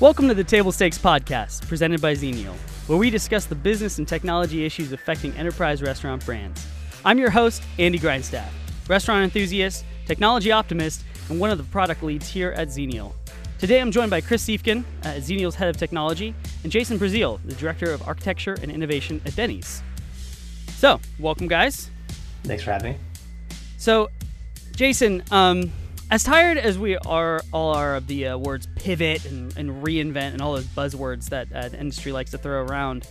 Welcome to the Table Stakes Podcast, presented by Xenial, where we discuss the business and technology issues affecting enterprise restaurant brands. I'm your host, Andy Grindstaff, restaurant enthusiast, technology optimist, and one of the product leads here at Xenial. Today I'm joined by Chris Siefken, uh, Xenial's head of technology, and Jason Brazil, the director of architecture and innovation at Denny's. So, welcome, guys. Thanks for having me. So, Jason, um, as tired as we are all are of the uh, words pivot and, and, reinvent and all those buzzwords that uh, the industry likes to throw around,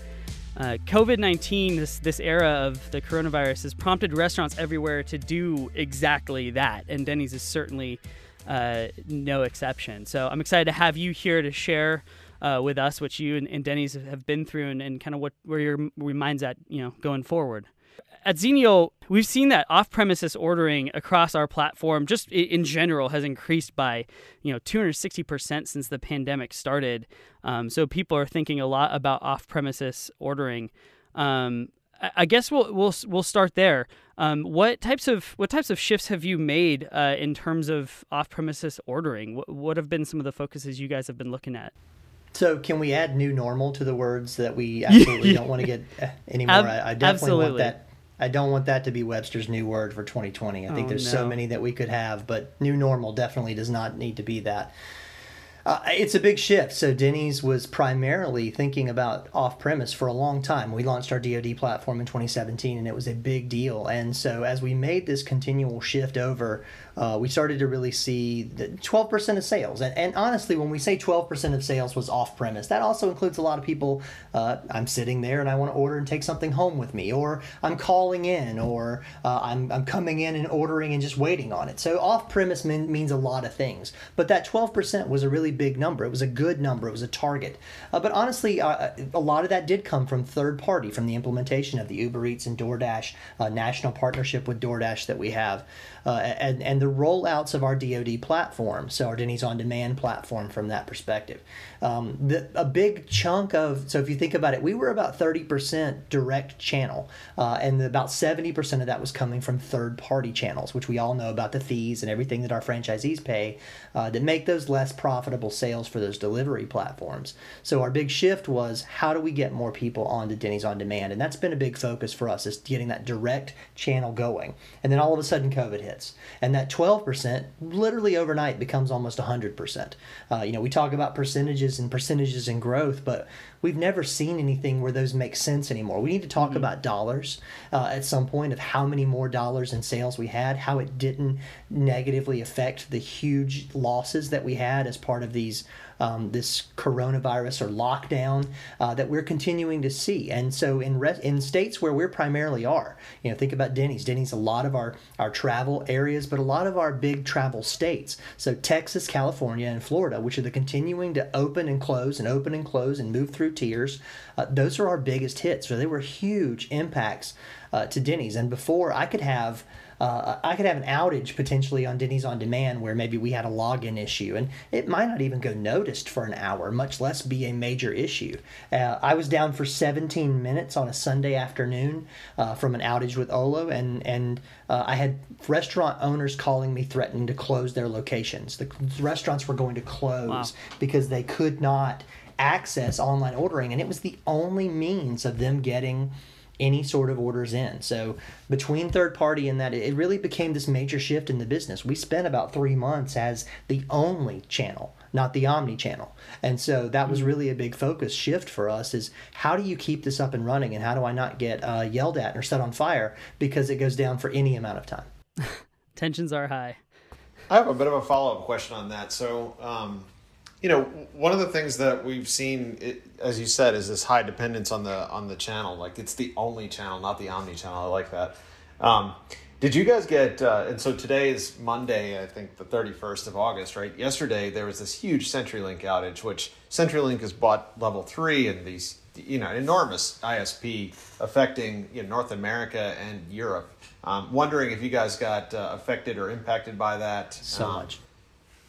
uh, COVID 19, this, this era of the coronavirus, has prompted restaurants everywhere to do exactly that. And Denny's is certainly uh, no exception. So I'm excited to have you here to share. Uh, with us, what you and, and Denny's have been through, and, and kind of what where your, where your mind's at, you know, going forward at Xenial, we've seen that off-premises ordering across our platform, just in general, has increased by you know 260% since the pandemic started. Um, so people are thinking a lot about off-premises ordering. Um, I guess we'll we'll we'll start there. Um, what types of what types of shifts have you made uh, in terms of off-premises ordering? What, what have been some of the focuses you guys have been looking at? So, can we add new normal to the words that we absolutely don't want to get uh, anymore? Ab- I, I, definitely absolutely. want that I don't want that to be Webster's new word for 2020. I think oh, there's no. so many that we could have, but new normal definitely does not need to be that. Uh, it's a big shift. So Denny's was primarily thinking about off premise for a long time. We launched our DoD platform in 2017, and it was a big deal. And so as we made this continual shift over, uh, we started to really see the 12% of sales. And, and honestly, when we say 12% of sales was off premise, that also includes a lot of people. Uh, I'm sitting there and I want to order and take something home with me, or I'm calling in, or uh, I'm, I'm coming in and ordering and just waiting on it. So off premise mean, means a lot of things. But that 12% was a really big number. It was a good number. It was a target. Uh, but honestly, uh, a lot of that did come from third party, from the implementation of the Uber Eats and DoorDash uh, national partnership with DoorDash that we have, and and the rollouts of our DoD platform. So our Denny's on Demand platform from that perspective. Um, the, a big chunk of so if you think about it, we were about thirty percent direct channel, uh, and about seventy percent of that was coming from third party channels, which we all know about the fees and everything that our franchisees pay uh, that make those less profitable sales for those delivery platforms. So our big shift was how do we get more people onto Denny's on Demand, and that's been a big focus for us is getting that direct channel going. And then all of a sudden COVID hits, and that twelve percent literally overnight becomes almost hundred percent. Uh, you know, we talk about percentages and percentages and growth, but we've never seen anything where those make sense anymore. We need to talk mm-hmm. about dollars uh, at some point of how many more dollars in sales we had, how it didn't negatively affect the huge losses that we had as part of these um, this coronavirus or lockdown uh, that we're continuing to see. And so in re- in states where we're primarily are, you know, think about Denny's. Denny's a lot of our our travel areas, but a lot of our big travel states. So Texas, California, and Florida, which are the continuing to open and close and open and close and move through tiers. Uh, those are our biggest hits. So they were huge impacts uh, to Denny's. And before I could have uh, I could have an outage potentially on Denny's on Demand where maybe we had a login issue, and it might not even go noticed for an hour, much less be a major issue. Uh, I was down for 17 minutes on a Sunday afternoon uh, from an outage with Olo, and and uh, I had restaurant owners calling me threatening to close their locations. The restaurants were going to close wow. because they could not access online ordering, and it was the only means of them getting any sort of orders in. So between third party and that, it really became this major shift in the business. We spent about three months as the only channel, not the omni channel. And so that was mm-hmm. really a big focus shift for us is how do you keep this up and running and how do I not get uh, yelled at or set on fire because it goes down for any amount of time? Tensions are high. I have a bit of a follow up question on that. So, um, you know, one of the things that we've seen, as you said, is this high dependence on the on the channel. Like it's the only channel, not the omni channel. I like that. Um, did you guys get? Uh, and so today is Monday, I think the thirty first of August, right? Yesterday there was this huge CenturyLink outage, which CenturyLink has bought level three and these, you know, enormous ISP affecting you know, North America and Europe. Um, wondering if you guys got uh, affected or impacted by that. So um, much.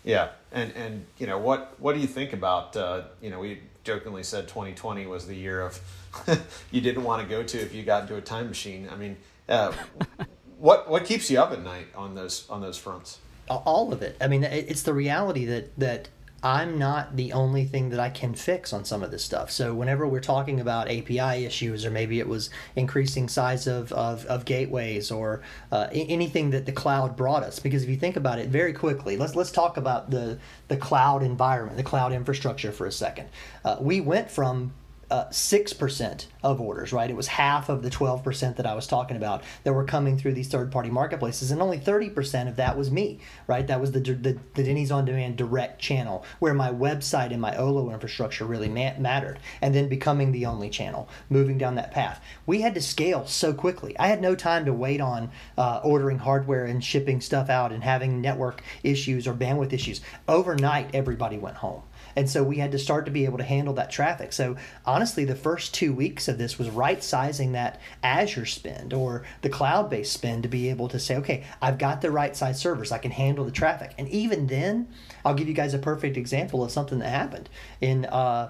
Yeah, and and you know what what do you think about uh, you know we jokingly said 2020 was the year of you didn't want to go to if you got into a time machine. I mean, uh, what what keeps you up at night on those on those fronts? All of it. I mean, it's the reality that that I'm not the only thing that I can fix on some of this stuff. So whenever we're talking about API issues, or maybe it was increasing size of, of, of gateways, or uh, anything that the cloud brought us, because if you think about it very quickly, let's let's talk about the the cloud environment, the cloud infrastructure for a second. Uh, we went from uh, six percent of orders, right? It was half of the twelve percent that I was talking about that were coming through these third-party marketplaces, and only thirty percent of that was me, right? That was the, the the Denny's on Demand direct channel where my website and my Olo infrastructure really ma- mattered, and then becoming the only channel, moving down that path. We had to scale so quickly. I had no time to wait on uh, ordering hardware and shipping stuff out and having network issues or bandwidth issues. Overnight, everybody went home. And so we had to start to be able to handle that traffic. So honestly, the first two weeks of this was right sizing that Azure spend or the cloud based spend to be able to say, okay, I've got the right size servers, I can handle the traffic. And even then, I'll give you guys a perfect example of something that happened in. Uh,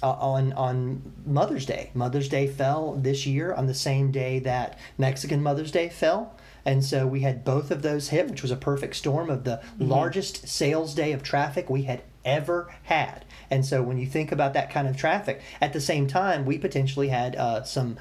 uh, on on Mother's Day. Mother's Day fell this year on the same day that Mexican Mother's Day fell. And so we had both of those hit, which was a perfect storm of the mm-hmm. largest sales day of traffic we had ever had. And so when you think about that kind of traffic, at the same time, we potentially had uh, some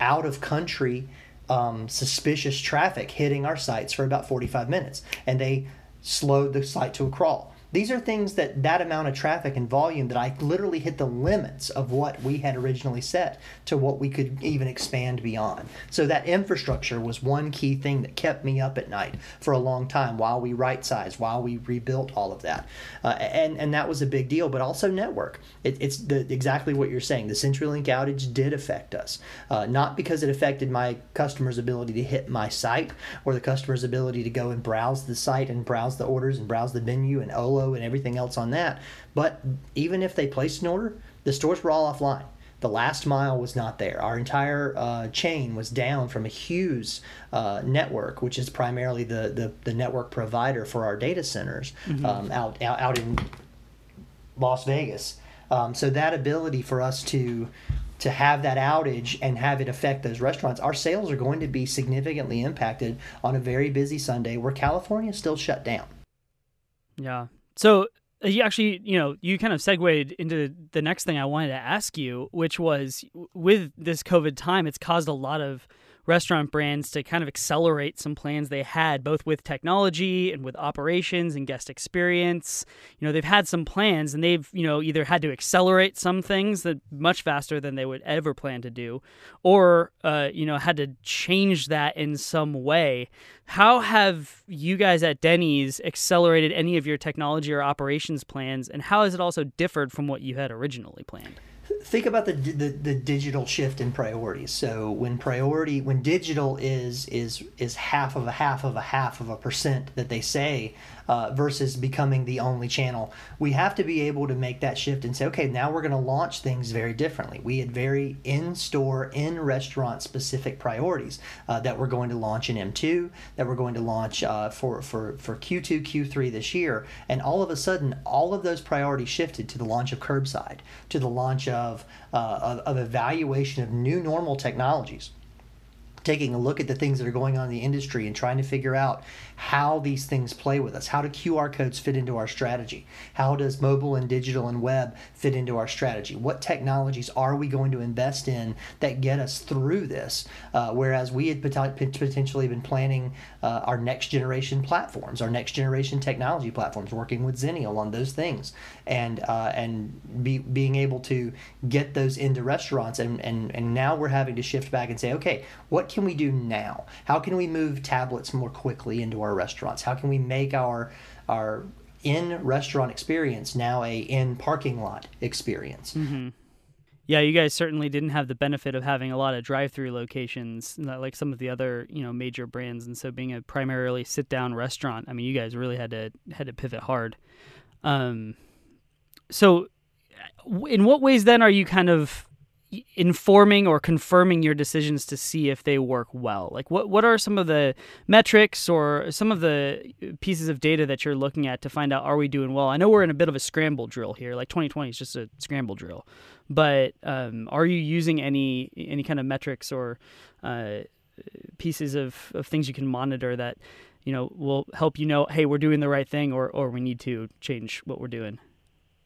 out of country um, suspicious traffic hitting our sites for about 45 minutes. And they slowed the site to a crawl. These are things that that amount of traffic and volume that I literally hit the limits of what we had originally set to what we could even expand beyond. So that infrastructure was one key thing that kept me up at night for a long time while we right sized, while we rebuilt all of that, uh, and and that was a big deal. But also network. It, it's the, exactly what you're saying. The CenturyLink outage did affect us, uh, not because it affected my customer's ability to hit my site or the customer's ability to go and browse the site and browse the orders and browse the menu and And everything else on that. But even if they placed an order, the stores were all offline. The last mile was not there. Our entire uh, chain was down from a Hughes uh, network, which is primarily the, the, the, network provider for our data centers mm-hmm. um, out, out, out in Las Vegas. Um, so that ability for us to to have that outage and have it affect those restaurants, our sales are going to be significantly impacted on a very busy Sunday where California is still shut down. Yeah, so uh, you actually, you know, you kind of segued into the next thing I wanted to ask you, which was with this COVID time, it's caused a lot of restaurant brands to kind of accelerate some plans they had, both with technology and with operations and guest experience. You know, they've had some plans and they've, you know, either had to accelerate some things that much faster than they would ever plan to do, or, uh, you know, had to change that in some way. How have you guys at Denny's accelerated any of your technology or operations plans, and how has it also differed from what you had originally planned? Think about the, the, the digital shift in priorities. So when priority when digital is is is half of a half of a half of a percent that they say uh, versus becoming the only channel. We have to be able to make that shift and say, okay, now we're going to launch things very differently. We had very in store, in restaurant specific priorities uh, that we're going to launch in M2, that we're going to launch uh, for, for, for Q2, Q3 this year. And all of a sudden, all of those priorities shifted to the launch of curbside, to the launch of, uh, of, of evaluation of new normal technologies taking a look at the things that are going on in the industry and trying to figure out how these things play with us. How do QR codes fit into our strategy? How does mobile and digital and web fit into our strategy? What technologies are we going to invest in that get us through this? Uh, whereas we had potentially been planning uh, our next generation platforms, our next generation technology platforms, working with Xenial on those things, and uh, and be, being able to get those into restaurants. And, and and now we're having to shift back and say, okay, what can we do now? How can we move tablets more quickly into our restaurants? How can we make our our in restaurant experience now a in parking lot experience? Mm-hmm. Yeah, you guys certainly didn't have the benefit of having a lot of drive-through locations like some of the other you know major brands, and so being a primarily sit-down restaurant, I mean, you guys really had to had to pivot hard. Um, so, in what ways then are you kind of informing or confirming your decisions to see if they work well? Like what what are some of the metrics or some of the pieces of data that you're looking at to find out are we doing well? I know we're in a bit of a scramble drill here. Like 2020 is just a scramble drill, but um, are you using any any kind of metrics or uh, pieces of, of things you can monitor that you know will help you know hey we're doing the right thing or or we need to change what we're doing?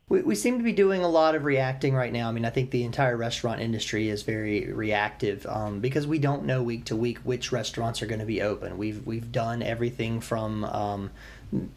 We, we seem to be doing a lot of reacting right now. I mean, I think the entire restaurant industry is very reactive um, because we don't know week to week which restaurants are going to be open. We've we've done everything from um,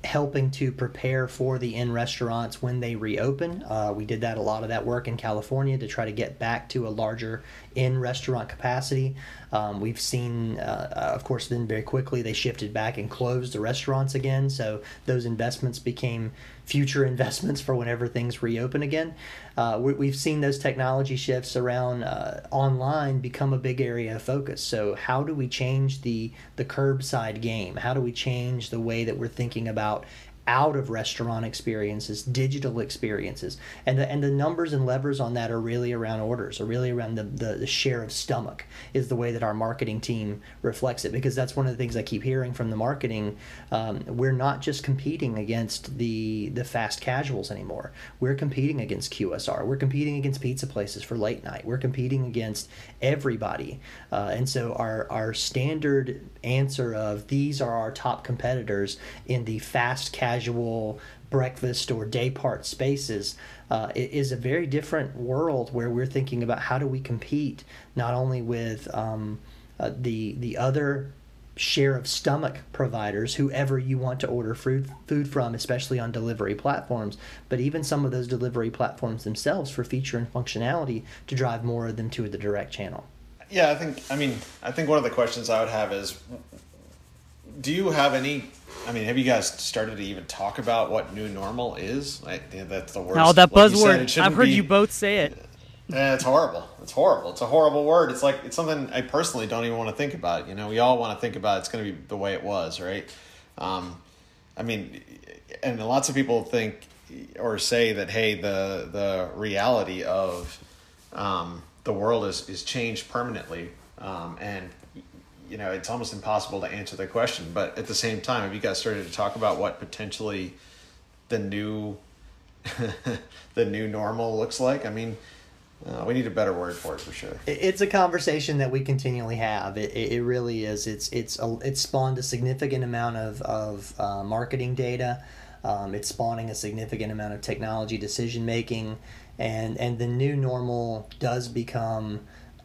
helping to prepare for the in restaurants when they reopen. Uh, we did that a lot of that work in California to try to get back to a larger in restaurant capacity. Um, we've seen, uh, of course, then very quickly they shifted back and closed the restaurants again. So those investments became future investments for whenever things reopen again. Uh, we, have seen those technology shifts around uh, online become a big area of focus. So how do we change the the curbside game? How do we change the way that we're thinking about out of restaurant experiences, digital experiences. And the, and the numbers and levers on that are really around orders, are really around the, the, the, share of stomach, is the way that our marketing team reflects it. Because that's one of the things I keep hearing from the marketing. Um, we're not just competing against the, the fast casuals anymore. We're competing against QSR. We're competing against pizza places for late night. We're competing against everybody. Uh, and so our, our standard answer of these are our top competitors in the fast casual breakfast or day part spaces uh, is a very different world where we're thinking about how do we compete not only with um, uh, the the other share of stomach providers, whoever you want to order food food from, especially on delivery platforms, but even some of those delivery platforms themselves for feature and functionality to drive more of them to the direct channel. Yeah, I think. I mean, I think one of the questions I would have is, do you have any? I mean, have you guys started to even talk about what new normal is? Like, that's the word. Now that like buzzword. Said, I've heard be, you both say it. Eh, it's horrible. It's horrible. It's a horrible word. It's like it's something I personally don't even want to think about. You know, we all want to think about it's going to be the way it was, right? Um, I mean, and lots of people think or say that hey, the the reality of um, the world is, is changed permanently. Um, and, you know, it's almost impossible to answer the question. But at the same time, have you guys started to talk about what potentially the new, the new normal looks like? I mean, uh, we need a better word for it for sure. It's a conversation that we continually have. It, it really is. It's it's a, it's spawned a significant amount of of uh, marketing data. Um, it's spawning a significant amount of technology decision making and and the new normal does become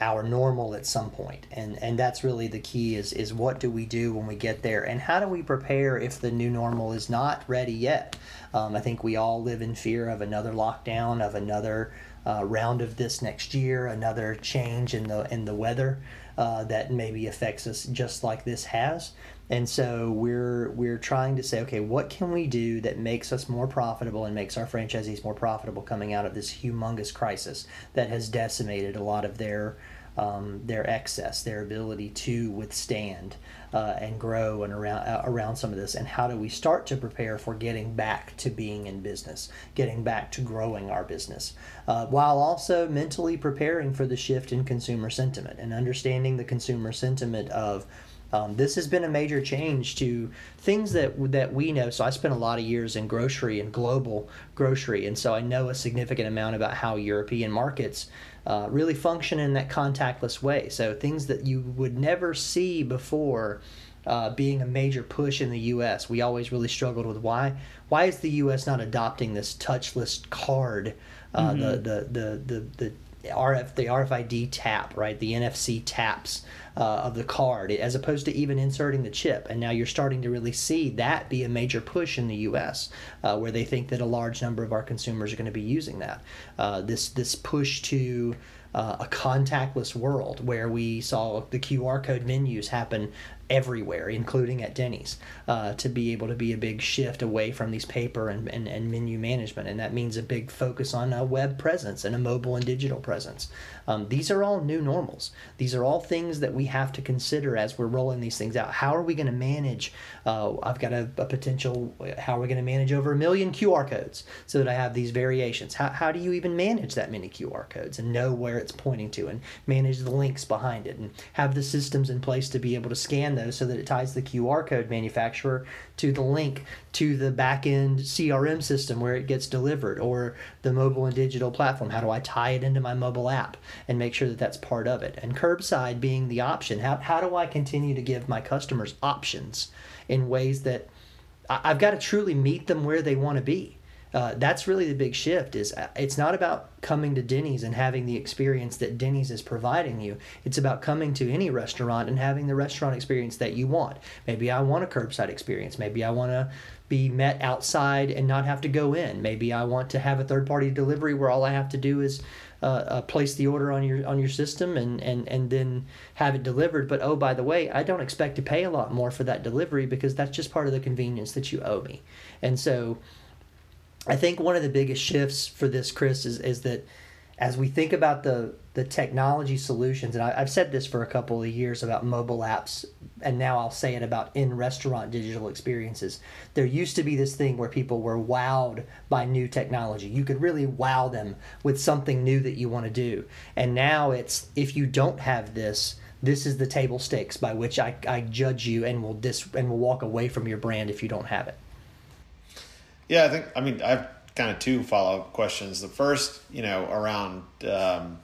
our normal at some point. And and that's really the key is is what do we do when we get there? And how do we prepare if the new normal is not ready yet? Um, i think we all live in fear of another lockdown of another uh, round of this next year another change in the in the weather uh, that maybe affects us just like this has. And so we're we're trying to say, okay, what can we do that makes us more profitable and makes our franchisees more profitable coming out of this humongous crisis that has decimated a lot of their um, their excess, their ability to withstand uh, and grow and around uh, around some of this, and how do we start to prepare for getting back to being in business, getting back to growing our business, uh, while also mentally preparing for the shift in consumer sentiment and understanding the consumer sentiment of um, this has been a major change to things that that we know. So I spent a lot of years in grocery and global grocery, and so I know a significant amount about how European markets uh, really function in that contactless way. So things that you would never see before. Uh, being a major push in the U.S., we always really struggled with why. Why is the U.S. not adopting this touchless card, uh, mm-hmm. the, the the the the RF the RFID tap, right? The NFC taps uh, of the card, as opposed to even inserting the chip. And now you're starting to really see that be a major push in the U.S., uh, where they think that a large number of our consumers are going to be using that. Uh, this this push to uh, a contactless world where we saw the QR code menus happen everywhere, including at Denny's, uh, to be able to be a big shift away from these paper and, and, and menu management. And that means a big focus on a web presence and a mobile and digital presence. Um, these are all new normals. These are all things that we have to consider as we're rolling these things out. How are we going to manage? Uh, I've got a, a, potential, how are we going to manage over a million QR codes so that I have these variations? How, how do you even manage that many QR codes and know where it's pointing to and manage the links behind it and have the systems in place to be able to scan those so that it ties the QR code manufacturer to the link to the back end CRM system where it gets delivered or the mobile and digital platform? How do I tie it into my mobile app and make sure that that's part of it? And curbside being the option. How, how do I continue to give my customers options in ways that I've got to truly meet them where they want to be? Uh, that's really the big shift is uh, it's not about coming to denny's and having the experience that denny's is providing you. It's about coming to any restaurant and having the restaurant experience that you want. Maybe i want a curbside experience. Maybe i want to be met outside and not have to go in. Maybe i want to have a third party delivery where all i have to do is uh, uh, place the order on your on your system and, and and then have it delivered. But oh by the way i don't expect to pay a lot more for that delivery because that's just part of the convenience that you owe me. And so I think one of the biggest shifts for this, Chris, is, is that as we think about the, the technology solutions, and I, have said this for a couple of years about mobile apps, and now I'll say it about in restaurant digital experiences. There used to be this thing where people were wowed by new technology. You could really wow them with something new that you want to do. And now it's if you don't have this, this is the table stakes by which I, I judge you and will dis and will walk away from your brand if you don't have it. Yeah, I think. I mean, I have kind of two follow up questions. The first, you know, around um,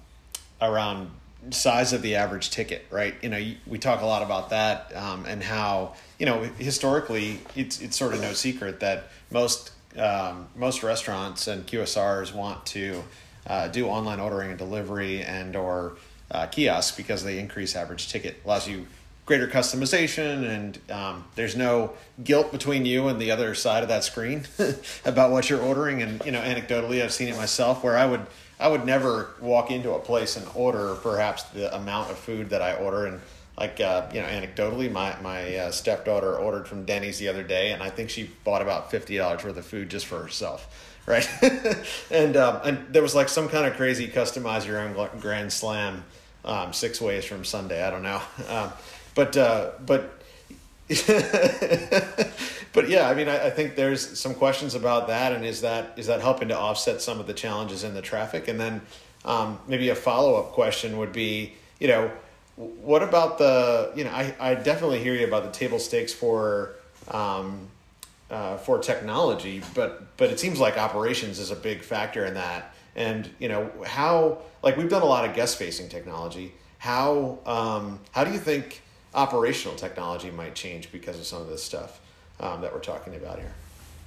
around size of the average ticket, right? You know, we talk a lot about that um, and how you know historically it's it's sort of no secret that most um, most restaurants and QSRs want to uh, do online ordering and delivery and or uh, kiosks because they increase average ticket allows you greater customization and um, there's no guilt between you and the other side of that screen about what you're ordering. And you know anecdotally i've seen it myself where i would i would never walk into a place and order perhaps the amount of food that i order. And like uh, you know anecdotally my, my uh, stepdaughter ordered from denny's the other day and i think she bought about $50 worth of food just for herself right? And um, and there was like some kind of crazy customize your own grand slam um, six ways from sunday. I don't know. Um, but uh, but but yeah, I mean, I, I, think there's some questions about that, and is that is that helping to offset some of the challenges in the traffic? And then um, maybe a follow up question would be, you know, what about the, you know, I, I definitely hear you about the table stakes for um, uh, for technology, but but it seems like operations is a big factor in that. And you know how, like we've done a lot of guest facing technology. How um, how do you think operational technology might change because of some of this stuff um, that we're talking about here.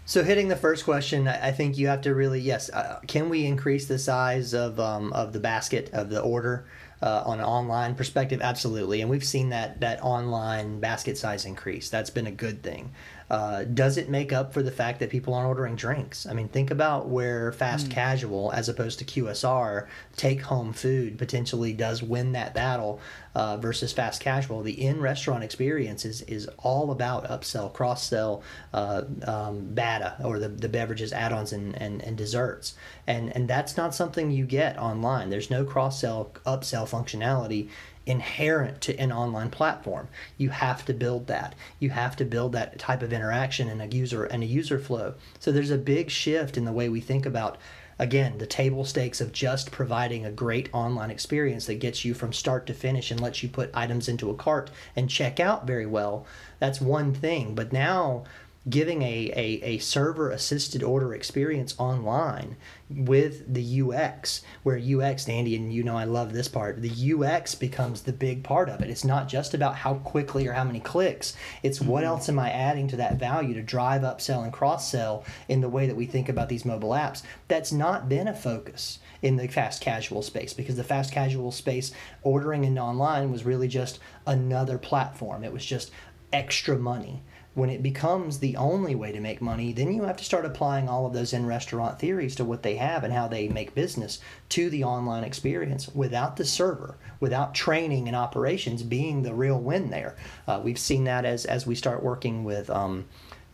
So hitting the first question, I think you have to really yes. Uh, can we increase the size of um, of the basket of the order uh, on an online perspective? Absolutely, and we've seen that that online basket size increase. That's been a good thing. Uh, does it make up for the fact that people aren't ordering drinks? I mean, think about where fast mm. casual, as opposed to QSR, take home food potentially does win that battle uh, versus fast casual. The in restaurant experience is, is all about upsell, cross sell, uh, um, BADA, or the, the beverages, add ons, and, and, and desserts. And, and that's not something you get online. There's no cross sell, upsell functionality inherent to an online platform. You have to build that. You have to build that type of interaction and a user and a user flow. So there's a big shift in the way we think about again the table stakes of just providing a great online experience that gets you from start to finish and lets you put items into a cart and check out very well. That's one thing, but now giving a, a, a server assisted order experience online with the UX, where UX, Andy, and you know I love this part, the UX becomes the big part of it. It's not just about how quickly or how many clicks, it's mm-hmm. what else am I adding to that value to drive upsell and cross sell in the way that we think about these mobile apps. That's not been a focus in the fast casual space because the fast casual space ordering and online was really just another platform. It was just extra money when it becomes the only way to make money, then you have to start applying all of those in restaurant theories to what they have and how they make business to the online experience without the server, without training and operations being the real win there. Uh, we've seen that as, as we start working with um,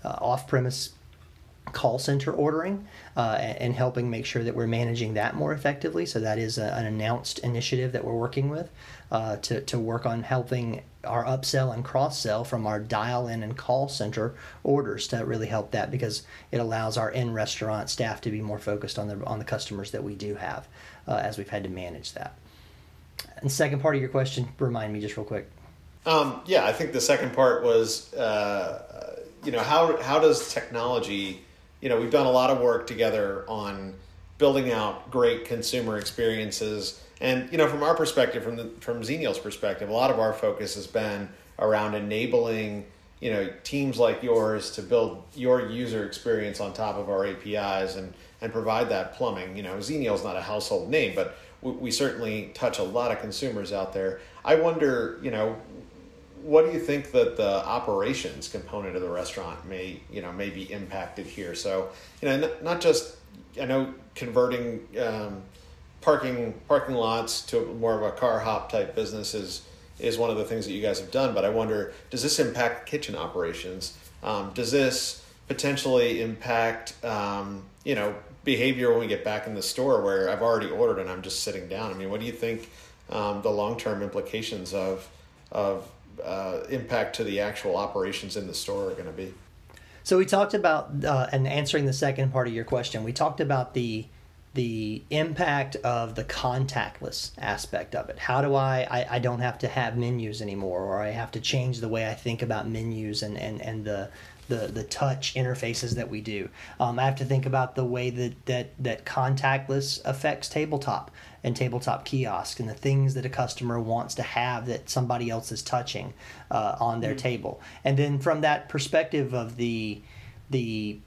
uh, off premise call center ordering uh, and helping make sure that we're managing that more effectively. So that is a, an announced initiative that we're working with uh, to, to work on helping our upsell and cross sell from our dial in and call center orders to really help that because it allows our in restaurant staff to be more focused on the on the customers that we do have uh, as we've had to manage that. And second part of your question, remind me just real quick. Um, yeah, I think the second part was, uh, you know, how how does technology, you know, we've done a lot of work together on building out great consumer experiences and you know, from our perspective, from the from Xenial's perspective, a lot of our focus has been around enabling you know teams like yours to build your user experience on top of our APIs and and provide that plumbing. You know, Xenial is not a household name, but we, we certainly touch a lot of consumers out there. I wonder, you know, what do you think that the operations component of the restaurant may you know may be impacted here so you know not just i know converting um, parking parking lots to more of a car hop type business is is one of the things that you guys have done. But I wonder, does this impact kitchen operations? Um, does this potentially impact um, you know behavior when we get back in the store where I've already ordered and I'm just sitting down? I mean, what do you think um, the long term implications of of uh, impact to the actual operations in the store are going to be? So we talked about, uh, and answering the second part of your question, we talked about the the impact of the contactless aspect of it. How do I, I, I don't have to have menus anymore, or I have to change the way I think about menus and, and, and the, the, the touch interfaces that we do. Um, I have to think about the way that, that, that contactless affects tabletop and tabletop kiosk and the things that a customer wants to have that somebody else is touching uh, on their mm-hmm. table. And then from that perspective of the, the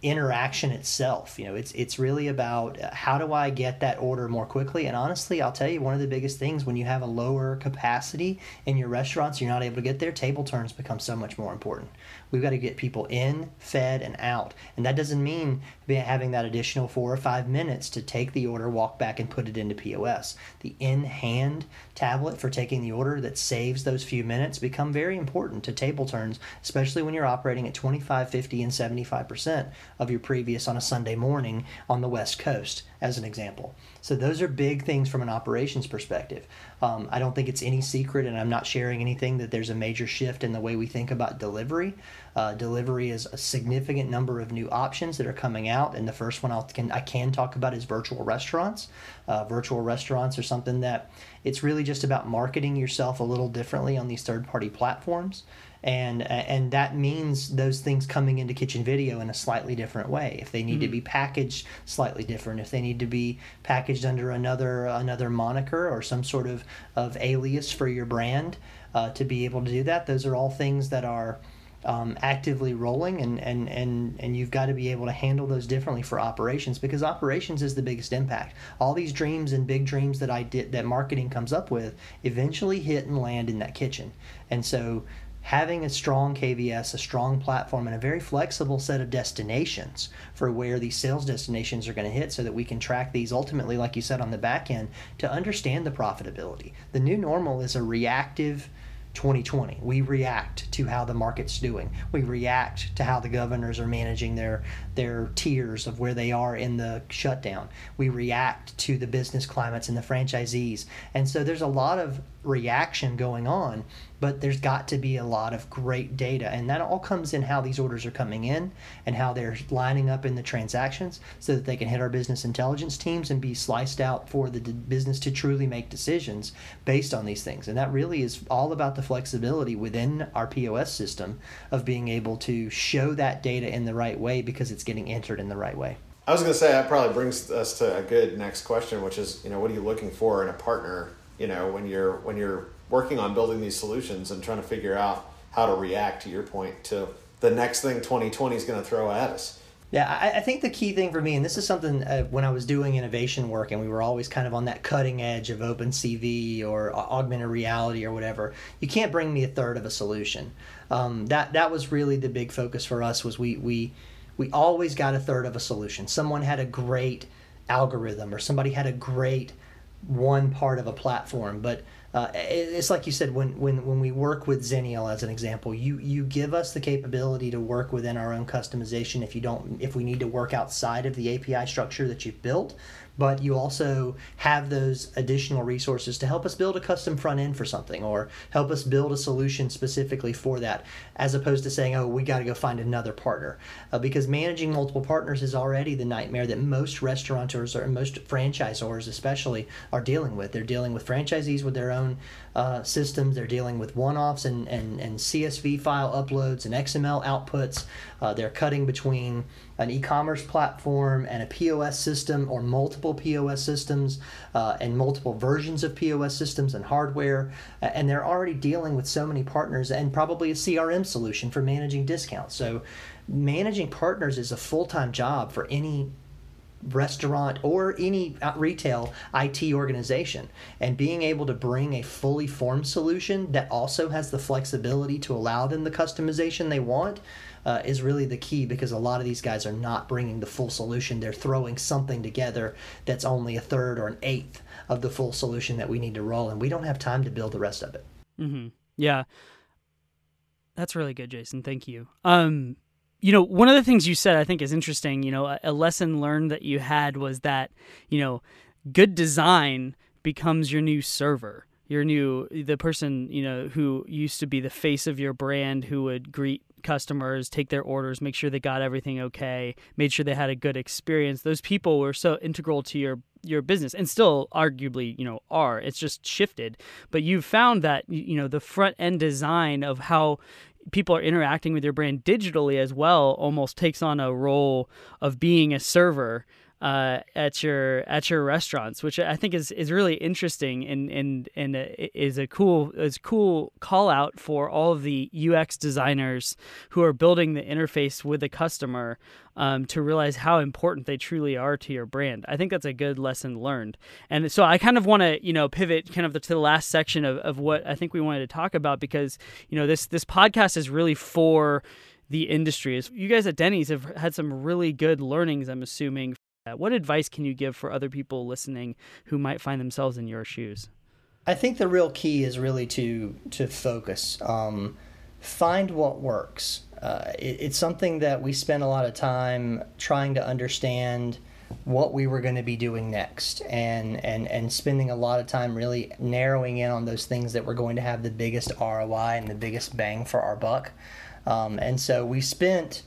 interaction itself. You know, it's it's really about uh, how do I get that order more quickly. And honestly, I'll tell you one of the biggest things when you have a lower capacity in your restaurants, you're not able to get there. Table turns become so much more important. We've got to get people in, fed, and out. And that doesn't mean having that additional four or five minutes to take the order, walk back, and put it into POS. The in hand tablet for taking the order that saves those few minutes become very important to table turns, especially when you're operating at 25, 50, and 75% of your previous on a Sunday morning on the West Coast, as an example. So those are big things from an operations perspective. Um, I don't think it's any secret, and I'm not sharing anything that there's a major shift in the way we think about delivery. Uh, delivery is a significant number of new options that are coming out, and the first one I'll, can, I can talk about is virtual restaurants. Uh, virtual restaurants are something that it's really just about marketing yourself a little differently on these third-party platforms and and that means those things coming into kitchen video in a slightly different way if they need mm-hmm. to be packaged slightly different if they need to be packaged under another another moniker or some sort of of alias for your brand uh, to be able to do that those are all things that are um, actively rolling and, and, and, and you've got to be able to handle those differently for operations because operations is the biggest impact all these dreams and big dreams that i did that marketing comes up with eventually hit and land in that kitchen and so having a strong KVS, a strong platform, and a very flexible set of destinations for where these sales destinations are going to hit so that we can track these ultimately, like you said, on the back end to understand the profitability. The new normal is a reactive 2020. We react to how the market's doing. We react to how the governors are managing their their tiers of where they are in the shutdown. We react to the business climates and the franchisees. And so there's a lot of reaction going on but there's got to be a lot of great data and that all comes in how these orders are coming in and how they're lining up in the transactions so that they can hit our business intelligence teams and be sliced out for the business to truly make decisions based on these things and that really is all about the flexibility within our POS system of being able to show that data in the right way because it's getting entered in the right way I was going to say that probably brings us to a good next question, which is, you know, what are you looking for in a partner? You know, when you're when you're working on building these solutions and trying to figure out how to react to your point to the next thing 2020 is going to throw at us. Yeah, I, I, think the key thing for me, and this is something uh, when I was doing innovation work, and we were always kind of on that cutting edge of OpenCV or augmented reality or whatever. You can't bring me a third of a solution. Um, that that was really the big focus for us. Was we we we always got a third of a solution. Someone had a great algorithm, or somebody had a great one part of a platform, but uh, it's like you said when, when when we work with Xenial as an example, you you give us the capability to work within our own customization if you don't if we need to work outside of the API structure that you've built but you also have those additional resources to help us build a custom front end for something or help us build a solution specifically for that, as opposed to saying, oh, we got to go find another partner. Uh, because managing multiple partners is already the nightmare that most restaurateurs or most franchisors, especially, are dealing with. They're dealing with franchisees with their own uh, systems, they're dealing with one offs and, and, and CSV file uploads and XML outputs. Uh, they're cutting between an e-commerce platform and a POS system or multiple POS systems uh, and multiple versions of POS systems and hardware. And they're already dealing with so many partners and probably a CRM solution for managing discounts. So managing partners is a full-time job for any restaurant or any uh, retail IT organization and being able to bring a fully formed solution that also has the flexibility to allow them the customization they want uh, is really the key because a lot of these guys are not bringing the full solution. They're throwing something together that's only a third or an eighth of the full solution that we need to roll, and we don't have time to build the rest of it. Mm-hmm. Yeah, that's really good, Jason. Thank you. Um, you know, one of the things you said I think is interesting. You know, a, a lesson learned that you had was that you know, good design becomes your new server. Your new the person you know who used to be the face of your brand who would greet customers take their orders make sure they got everything okay made sure they had a good experience. Those people were so integral to your your business and still arguably you know are. It's just shifted. But you've found that you know the front end design of how people are interacting with your brand digitally as well almost takes on a role of being a server uh, at your at your restaurants, which I think is, is really interesting and and and is a cool is cool call out for all of the UX designers who are building the interface with the customer um, to realize how important they truly are to your brand. I think that's a good lesson learned. And so I kind of want to you know pivot kind of to the last section of, of what I think we wanted to talk about because you know this this podcast is really for the industry. You guys at Denny's have had some really good learnings, I'm assuming, what advice can you give for other people listening who might find themselves in your shoes? I think the real key is really to to focus. Um, find what works. Uh, it, it's something that we spend a lot of time trying to understand what we were going to be doing next and, and, and spending a lot of time really narrowing in on those things that were going to have the biggest ROI and the biggest bang for our buck. Um, and so we spent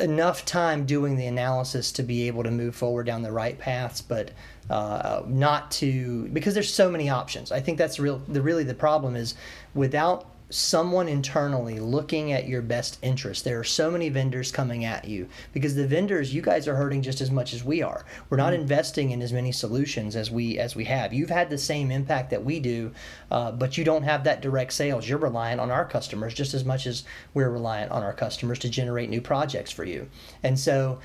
enough time doing the analysis to be able to move forward down the right paths, but uh, not to because there's so many options. I think that's real. The really the problem is without someone internally looking at your best interest. There are so many vendors coming at you because the vendors, you guys are hurting just as much as we are. We're not mm-hmm. investing in as many solutions as we as we have. You've had the same impact that we do, uh, but you don't have that direct sales. You're reliant on our customers just as much as we're reliant on our customers to generate new projects for you. And so,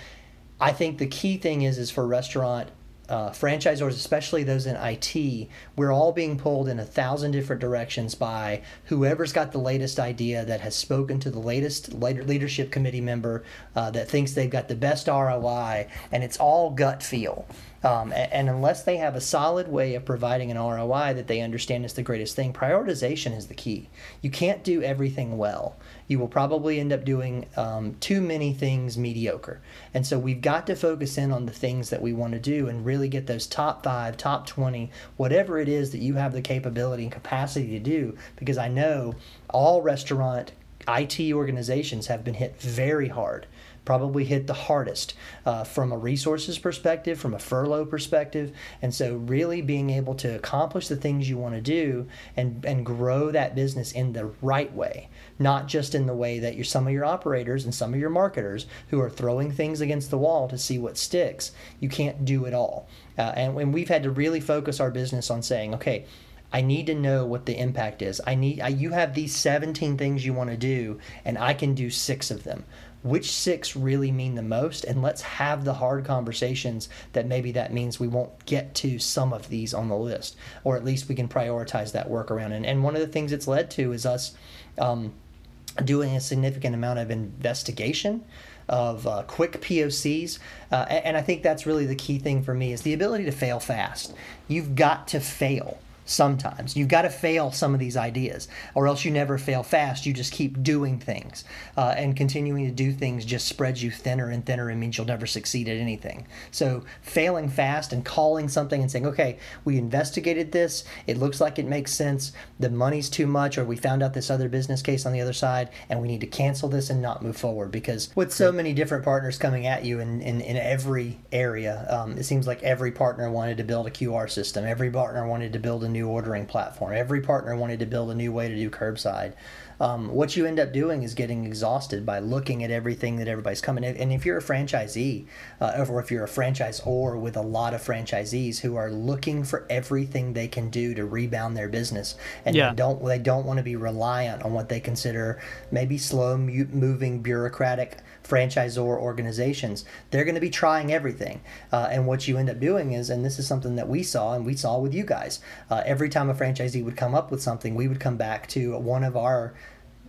I think the key thing is is for restaurant uh, franchisors, especially those in IT, we're all being pulled in a thousand different directions by whoever's got the latest idea that has spoken to the latest leadership committee member uh, that thinks they've got the best ROI, and it's all gut feel. Um, and unless they have a solid way of providing an ROI that they understand is the greatest thing, prioritization is the key. You can't do everything well. You will probably end up doing um, too many things mediocre. And so we've got to focus in on the things that we want to do and really get those top five, top 20, whatever it is that you have the capability and capacity to do. Because I know all restaurant IT organizations have been hit very hard probably hit the hardest uh, from a resources perspective, from a furlough perspective. And so, really being able to accomplish the things you want to do and, and grow that business in the right way, not just in the way that you're some of your operators and some of your marketers who are throwing things against the wall to see what sticks. You can't do it all. Uh, and, and we've had to really focus our business on saying, okay, I need to know what the impact is. I need I, you have these 17 things you want to do and I can do 6 of them which six really mean the most and let's have the hard conversations that maybe that means we won't get to some of these on the list or at least we can prioritize that work around and, and one of the things it's led to is us um, doing a significant amount of investigation of uh, quick POCs, uh, and I think that's really the key thing for me is the ability to fail fast. You've got to fail sometimes. You've got to fail some of these ideas, or else you never fail fast. You just keep doing things. Uh, and continuing to do things just spreads you thinner and thinner and means you'll never succeed at anything. So, failing fast and calling something and saying, okay, we investigated this. It looks like it makes sense. The money's too much, or we found out this other business case on the other side, and we need to cancel this and not move forward. Because with so many different partners coming at you in, in, in every area, um, it seems like every partner wanted to build a QR system, every partner wanted to build a new ordering platform. Every partner wanted to build a new way to do curbside. Um, what you end up doing is getting exhausted by looking at everything that everybody's coming in. And if you're a franchisee, uh, or if you're a franchisor with a lot of franchisees who are looking for everything they can do to rebound their business, and yeah. they don't they don't want to be reliant on what they consider maybe slow moving bureaucratic franchisor organizations, they're going to be trying everything. Uh, and what you end up doing is, and this is something that we saw and we saw with you guys, uh, every time a franchisee would come up with something, we would come back to one of our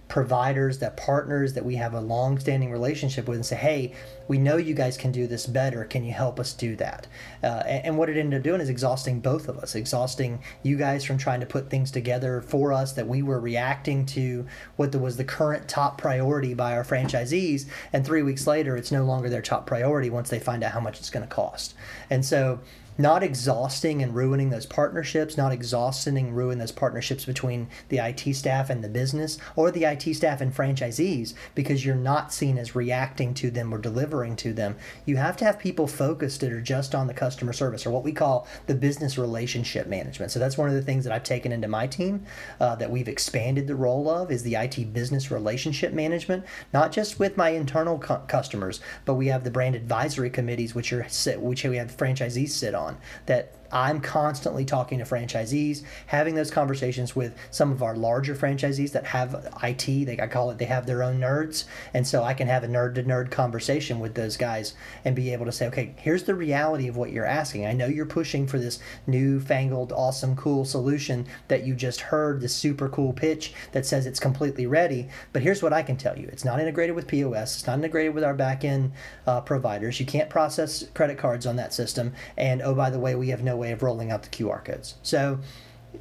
providers, that partners that we have a long-standing relationship with, and say, "Hey, we know you guys can do this better. Can you help us do that?" Uh, and, and, what it ended up doing is exhausting both of us, exhausting you guys from trying to put things together for us that we were reacting to what was the current top priority by our franchisees, and three weeks later, it's no longer their top priority once they find out how much it's going to cost. And so not exhausting and ruining those partnerships, not exhausting and ruining those partnerships between the IT staff and the business or the IT staff and franchisees because you're not seen as reacting to them or delivering to them. You have to have people focused that are just on the customer service or what we call the business relationship management. So that's one of the things that I've taken into my team uh, that we've expanded the role of is the IT business relationship management, not just with my internal cu- customers, but we have the brand advisory committees which are which we have franchisees sit on on that I'm constantly talking to franchisees, having those conversations with some of our larger franchisees that have IT. They I call it they have their own nerds, and so I can have a nerd to nerd conversation with those guys and be able to say, okay, here's the reality of what you're asking. I know you're pushing for this new fangled, awesome, cool solution that you just heard, this super cool pitch that says it's completely ready. But here's what I can tell you: it's not integrated with POS. It's not integrated with our back end uh, providers. You can't process credit cards on that system. And oh, by the way, we have no way of rolling out the QR codes. So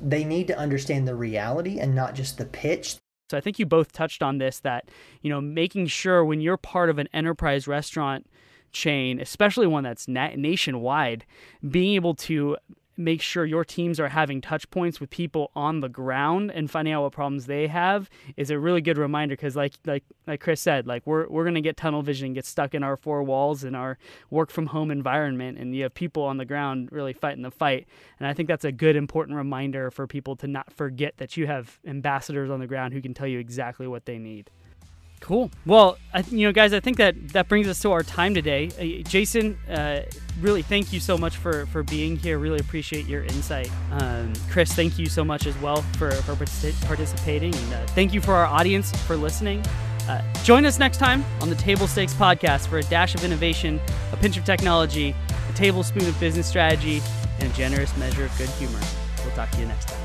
they need to understand the reality and not just the pitch. So I think you both touched on this that, you know, making sure when you're part of an enterprise restaurant chain, especially one that's nationwide, being able to make sure your teams are having touch points with people on the ground and finding out what problems they have is a really good reminder because like like like Chris said like we're we're going to get tunnel vision get stuck in our four walls in our work from home environment and you have people on the ground really fighting the fight and I think that's a good important reminder for people to not forget that you have ambassadors on the ground who can tell you exactly what they need. Cool. Well, I, you know, guys, I think that that brings us to our time today. Uh, Jason, uh, really, thank you so much for for being here. Really appreciate your insight. Um, Chris, thank you so much as well for for participating, and uh, thank you for our audience for listening. Uh, join us next time on the Table Stakes podcast for a dash of innovation, a pinch of technology, a tablespoon of business strategy, and a generous measure of good humor. We'll talk to you next time.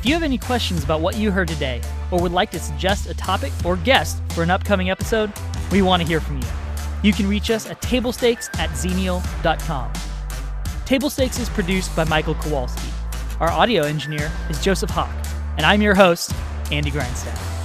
If you have any questions about what you heard today, or would like to suggest a topic or guest for an upcoming episode, we want to hear from you. You can reach us at tablestakes at xenial.com. Table Stakes is produced by Michael Kowalski. Our audio engineer is Joseph Hawk, and I'm your host, Andy Grindstaff.